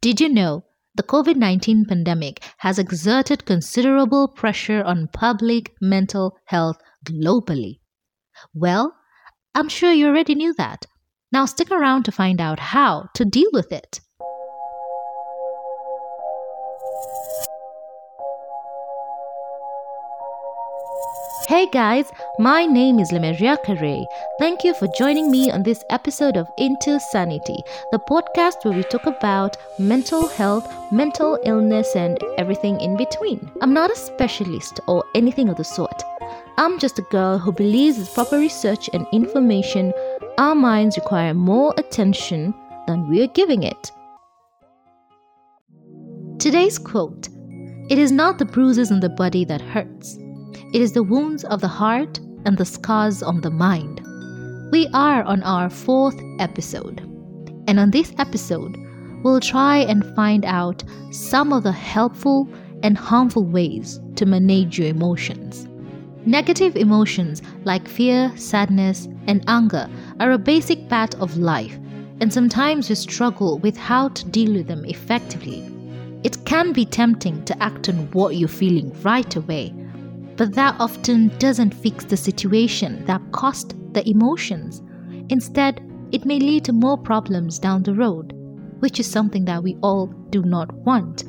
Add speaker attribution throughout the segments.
Speaker 1: Did you know the COVID 19 pandemic has exerted considerable pressure on public mental health globally? Well, I'm sure you already knew that. Now stick around to find out how to deal with it. Hey guys, my name is Lemeria Kare. Thank you for joining me on this episode of Into Sanity, the podcast where we talk about mental health, mental illness, and everything in between. I'm not a specialist or anything of the sort. I'm just a girl who believes with proper research and information, our minds require more attention than we are giving it. Today's quote It is not the bruises on the body that hurts it is the wounds of the heart and the scars on the mind. We are on our fourth episode. And on this episode, we'll try and find out some of the helpful and harmful ways to manage your emotions. Negative emotions like fear, sadness, and anger are a basic part of life, and sometimes we struggle with how to deal with them effectively. It can be tempting to act on what you're feeling right away, but that often doesn't fix the situation that caused the emotions. Instead, it may lead to more problems down the road, which is something that we all do not want.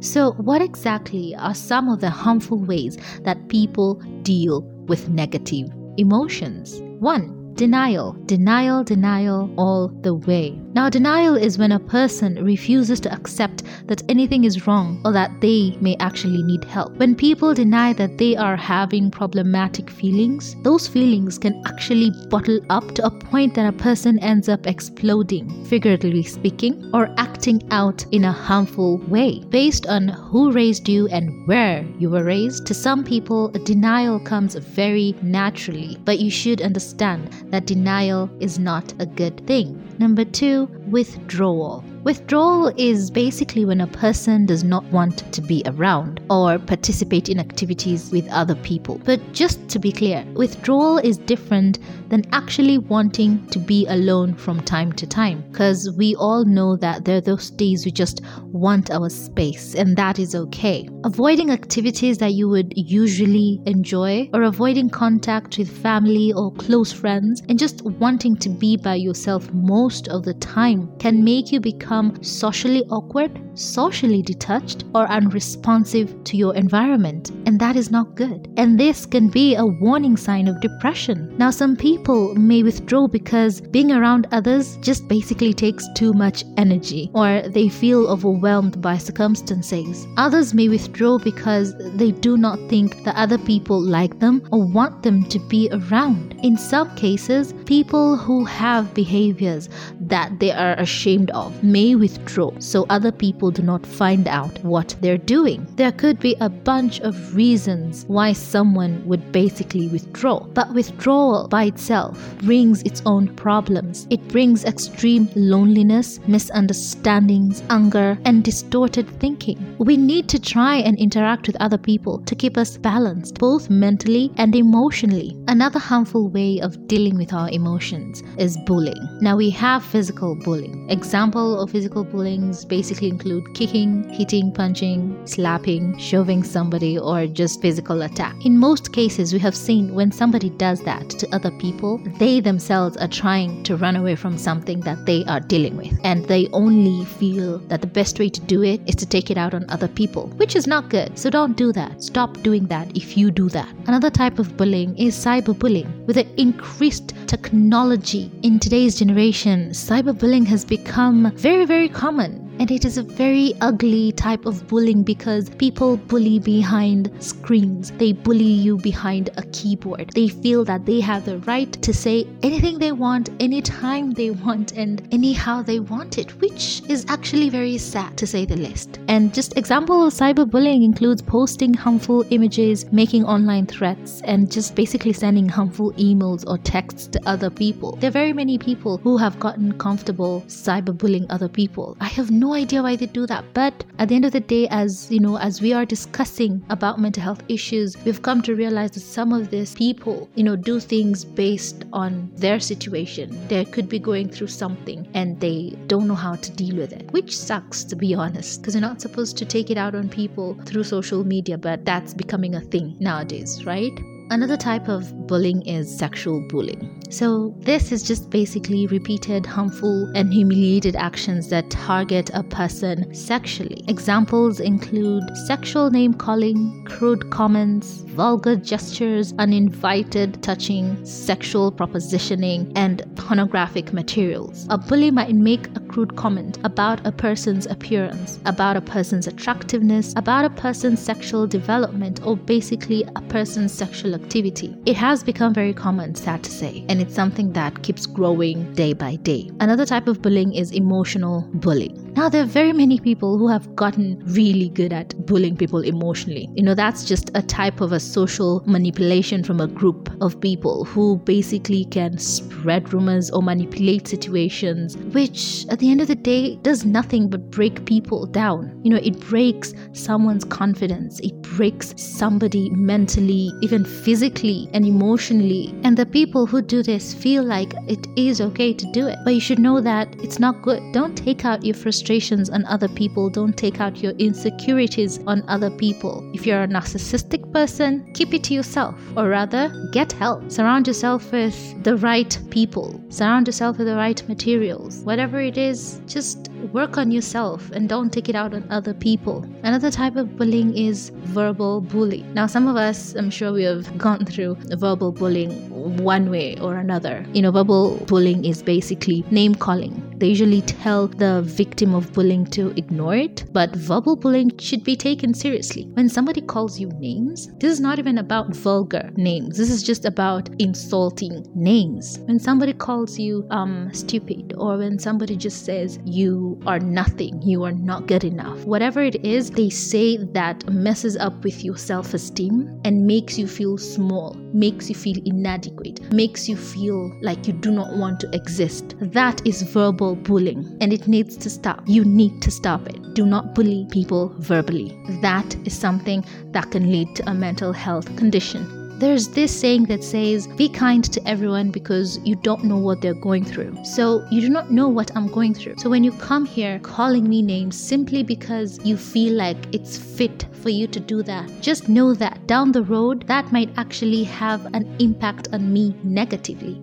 Speaker 1: So, what exactly are some of the harmful ways that people deal with negative emotions? 1 Denial, denial, denial all the way. Now, denial is when a person refuses to accept that anything is wrong or that they may actually need help. When people deny that they are having problematic feelings, those feelings can actually bottle up to a point that a person ends up exploding, figuratively speaking, or acting out in a harmful way. Based on who raised you and where you were raised, to some people, denial comes very naturally, but you should understand that denial is not a good thing. Number two, withdrawal. Withdrawal is basically when a person does not want to be around or participate in activities with other people. But just to be clear, withdrawal is different than actually wanting to be alone from time to time because we all know that there are those days we just want our space and that is okay. Avoiding activities that you would usually enjoy or avoiding contact with family or close friends and just wanting to be by yourself most of the time can make you become socially awkward, socially detached, or unresponsive to your environment. And that is not good. And this can be a warning sign of depression. Now, some people may withdraw because being around others just basically takes too much energy, or they feel overwhelmed by circumstances. Others may withdraw because they do not think that other people like them or want them to be around. In some cases, people who have behaviors that they are ashamed of may may withdraw so other people do not find out what they're doing. There could be a bunch of reasons why someone would basically withdraw, but withdrawal by itself brings its own problems. It brings extreme loneliness, misunderstandings, anger, and distorted thinking. We need to try and interact with other people to keep us balanced, both mentally and emotionally. Another harmful way of dealing with our emotions is bullying. Now, we have physical bullying. Example of physical bullying basically include kicking, hitting, punching, slapping, shoving somebody, or just physical attack. In most cases, we have seen when somebody does that to other people, they themselves are trying to run away from something that they are dealing with. And they only feel that the best way to do it is to take it out on other people, which is not good. So don't do that. Stop doing that if you do that. Another type of bullying is cyberbullying. With the increased technology in today's generation, cyberbullying has become very, very common. And it is a very ugly type of bullying because people bully behind screens. They bully you behind a keyboard. They feel that they have the right to say anything they want, anytime they want, and anyhow they want it, which is actually very sad to say the least. And just example of cyberbullying includes posting harmful images, making online threats, and just basically sending harmful emails or texts to other people. There are very many people who have gotten comfortable cyberbullying other people. I have no no idea why they do that. But at the end of the day, as you know, as we are discussing about mental health issues, we've come to realize that some of these people, you know, do things based on their situation. They could be going through something and they don't know how to deal with it, which sucks to be honest, because you're not supposed to take it out on people through social media, but that's becoming a thing nowadays, right? Another type of bullying is sexual bullying. So, this is just basically repeated harmful and humiliated actions that target a person sexually. Examples include sexual name calling, crude comments, vulgar gestures, uninvited touching, sexual propositioning, and pornographic materials. A bully might make a crude comment about a person's appearance, about a person's attractiveness, about a person's sexual development, or basically a person's sexual activity. It has become very common, sad to say, and it's something that keeps growing day by day. Another type of bullying is emotional bullying. Now, there are very many people who have gotten really good at bullying people emotionally. You know, that's just a type of a social manipulation from a group of people who basically can spread rumors or manipulate situations, which at the end of the day does nothing but break people down. You know, it breaks someone's confidence, it breaks somebody mentally, even physically and emotionally. And the people who do this feel like it is okay to do it. But you should know that it's not good. Don't take out your frustrations on other people. Don't take out your insecurities on other people. If you're a narcissistic person, keep it to yourself, or rather, get help. Surround yourself with the right people, surround yourself with the right materials. Whatever it is, just work on yourself and don't take it out on other people. Another type of bullying is verbal bullying. Now, some of us, I'm sure we have gone through verbal bullying one way or another. You know, verbal bullying is basically name calling. They usually tell the victim of bullying to ignore it, but verbal bullying should be taken seriously. When somebody calls you names, this is not even about vulgar names. This is just about insulting names. When somebody calls you um stupid or when somebody just says you are nothing, you are not good enough. Whatever it is, they say that messes up with your self-esteem and makes you feel small, makes you feel inadequate, makes you feel like you do not want to exist. That is verbal bullying and it needs to stop. You need to stop it. Do not bully people verbally. That is something that can lead to a mental health condition. There's this saying that says, Be kind to everyone because you don't know what they're going through. So you do not know what I'm going through. So when you come here calling me names simply because you feel like it's fit for you to do that, just know that down the road, that might actually have an impact on me negatively.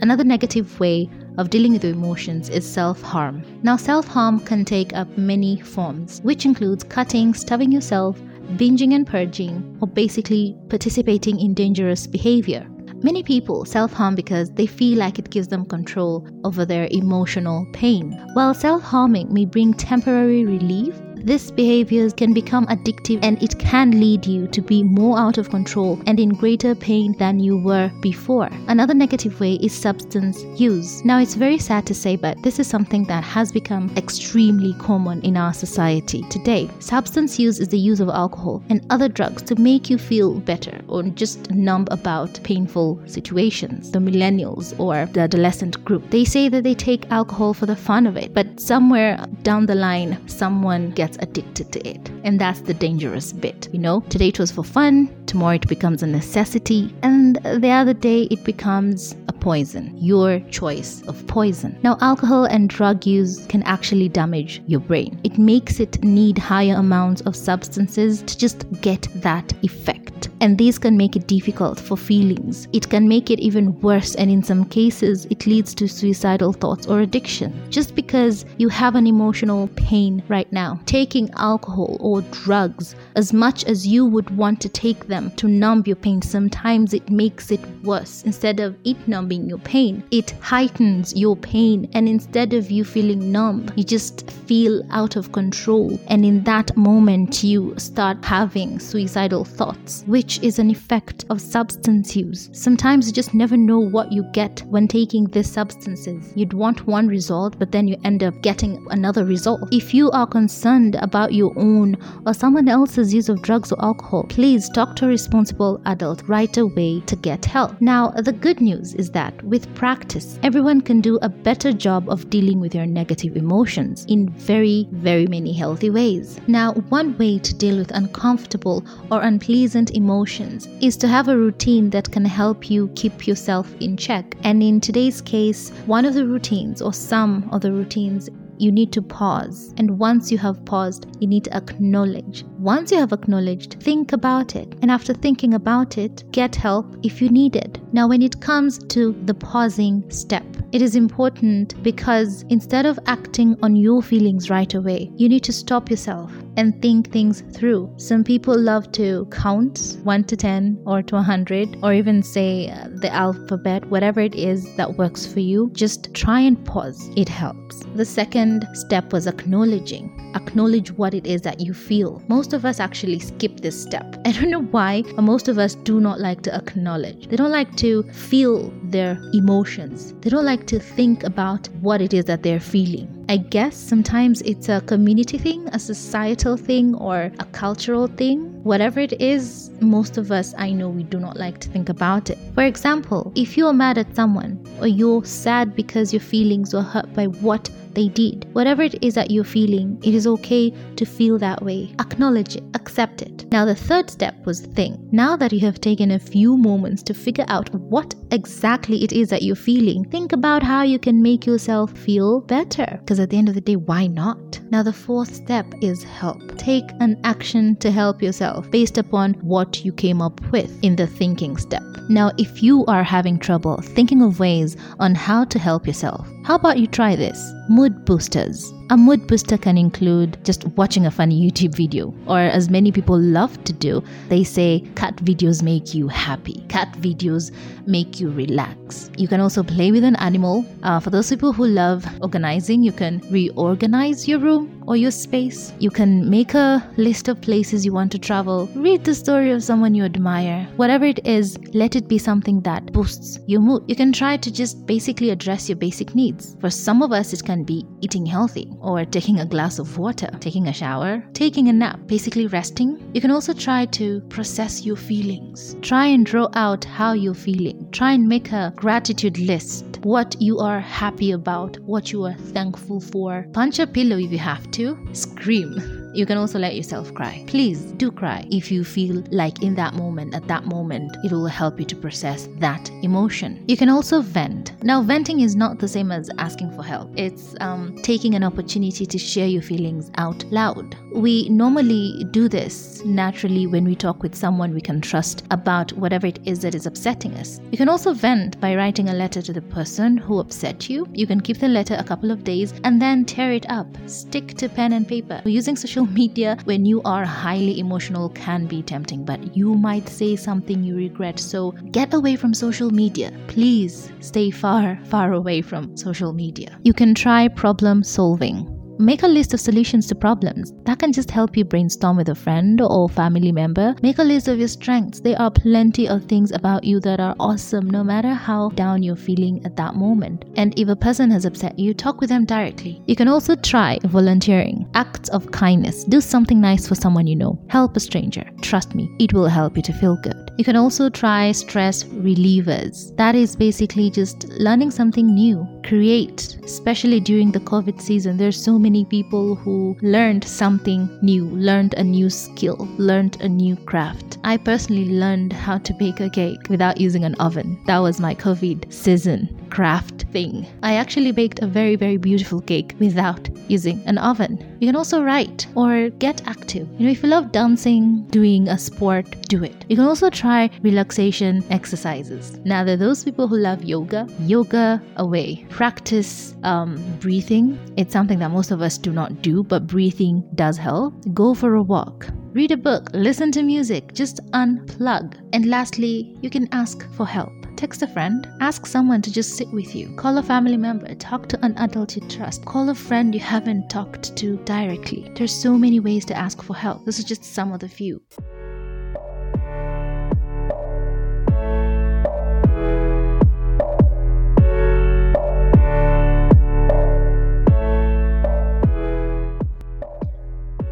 Speaker 1: Another negative way of dealing with emotions is self harm. Now, self harm can take up many forms, which includes cutting, starving yourself, binging and purging, or basically participating in dangerous behavior. Many people self harm because they feel like it gives them control over their emotional pain. While self harming may bring temporary relief, this behaviors can become addictive and it can lead you to be more out of control and in greater pain than you were before. Another negative way is substance use. Now, it's very sad to say, but this is something that has become extremely common in our society today. Substance use is the use of alcohol and other drugs to make you feel better or just numb about painful situations. The millennials or the adolescent group, they say that they take alcohol for the fun of it, but somewhere down the line, someone gets gets addicted to it. And that's the dangerous bit. You know, today it was for fun, tomorrow it becomes a necessity, and the other day it becomes a poison. Your choice of poison. Now, alcohol and drug use can actually damage your brain. It makes it need higher amounts of substances to just get that effect and these can make it difficult for feelings. It can make it even worse, and in some cases, it leads to suicidal thoughts or addiction. Just because you have an emotional pain right now, taking alcohol or drugs as much as you would want to take them to numb your pain, sometimes it makes it worse. Instead of it numbing your pain, it heightens your pain, and instead of you feeling numb, you just feel out of control. And in that moment, you start having suicidal thoughts, which which is an effect of substance use. Sometimes you just never know what you get when taking these substances. You'd want one result, but then you end up getting another result. If you are concerned about your own or someone else's use of drugs or alcohol, please talk to a responsible adult right away to get help. Now, the good news is that with practice, everyone can do a better job of dealing with your negative emotions in very, very many healthy ways. Now, one way to deal with uncomfortable or unpleasant emotions is to have a routine that can help you keep yourself in check. And in today's case, one of the routines or some of the routines you need to pause. And once you have paused, you need to acknowledge. Once you have acknowledged, think about it. And after thinking about it, get help if you need it. Now, when it comes to the pausing step, it is important because instead of acting on your feelings right away, you need to stop yourself and think things through. Some people love to count 1 to 10 or to 100 or even say uh, the alphabet, whatever it is that works for you. Just try and pause. It helps. The second step was acknowledging. Acknowledge what it is that you feel. Most of us actually skip this step. I don't know why, but most of us do not like to acknowledge. They don't like to feel their emotions. They don't like to think about what it is that they're feeling. I guess sometimes it's a community thing, a societal thing, or a cultural thing. Whatever it is, most of us I know we do not like to think about it. For example, if you're mad at someone, or you're sad because your feelings were hurt by what they did. Whatever it is that you're feeling, it is okay to feel that way. Acknowledge it, accept it. Now, the third step was think. Now that you have taken a few moments to figure out what exactly it is that you're feeling, think about how you can make yourself feel better. Because at the end of the day, why not? Now, the fourth step is help. Take an action to help yourself based upon what you came up with in the thinking step. Now, if you are having trouble thinking of ways on how to help yourself, how about you try this? Mood boosters. A mood booster can include just watching a funny YouTube video, or as many people love to do, they say cat videos make you happy, cat videos make you relax. You can also play with an animal. Uh, for those people who love organizing, you can reorganize your room or your space. You can make a list of places you want to travel, read the story of someone you admire. Whatever it is, let it be something that boosts your mood. You can try to just basically address your basic needs. For some of us, it can be eating healthy or taking a glass of water, taking a shower, taking a nap, basically resting. You can also try to process your feelings. Try and draw out how you're feeling. Try and make a gratitude list. What you are happy about, what you are thankful for. Punch a pillow if you have to. Scream. You can also let yourself cry. Please do cry if you feel like in that moment, at that moment, it will help you to process that emotion. You can also vent. Now, venting is not the same as asking for help, it's um, taking an opportunity to share your feelings out loud. We normally do this naturally when we talk with someone we can trust about whatever it is that is upsetting us. You can also vent by writing a letter to the person who upset you. You can keep the letter a couple of days and then tear it up. Stick to pen and paper. Using social media when you are highly emotional can be tempting, but you might say something you regret. So get away from social media. Please stay far, far away from social media. You can try problem solving. Make a list of solutions to problems. That can just help you brainstorm with a friend or family member. Make a list of your strengths. There are plenty of things about you that are awesome, no matter how down you're feeling at that moment. And if a person has upset you, talk with them directly. You can also try volunteering, acts of kindness. Do something nice for someone you know. Help a stranger. Trust me, it will help you to feel good. You can also try stress relievers. That is basically just learning something new. Create, especially during the COVID season. There's so many people who learned something new, learned a new skill, learned a new craft. I personally learned how to bake a cake without using an oven. That was my COVID season craft thing. I actually baked a very, very beautiful cake without using an oven. You can also write or get active. You know, if you love dancing, doing a sport, do it. You can also try relaxation exercises. Now, there are those people who love yoga, yoga away. Practice um, breathing. It's something that most of us do not do, but breathing does help. Go for a walk. Read a book, listen to music, just unplug. And lastly, you can ask for help text a friend, ask someone to just sit with you, call a family member, talk to an adult you trust, call a friend you haven't talked to directly. There's so many ways to ask for help. This is just some of the few.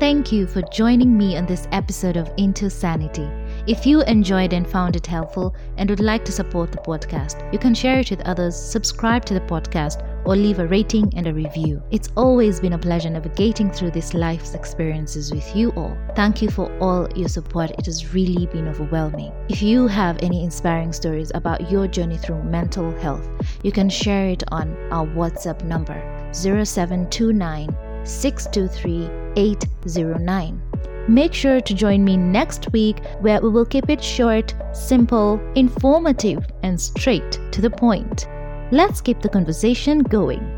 Speaker 1: Thank you for joining me on this episode of Into Sanity. If you enjoyed and found it helpful and would like to support the podcast, you can share it with others, subscribe to the podcast, or leave a rating and a review. It's always been a pleasure navigating through these life's experiences with you all. Thank you for all your support. It has really been overwhelming. If you have any inspiring stories about your journey through mental health, you can share it on our WhatsApp number 0729 623 809. Make sure to join me next week where we will keep it short, simple, informative, and straight to the point. Let's keep the conversation going.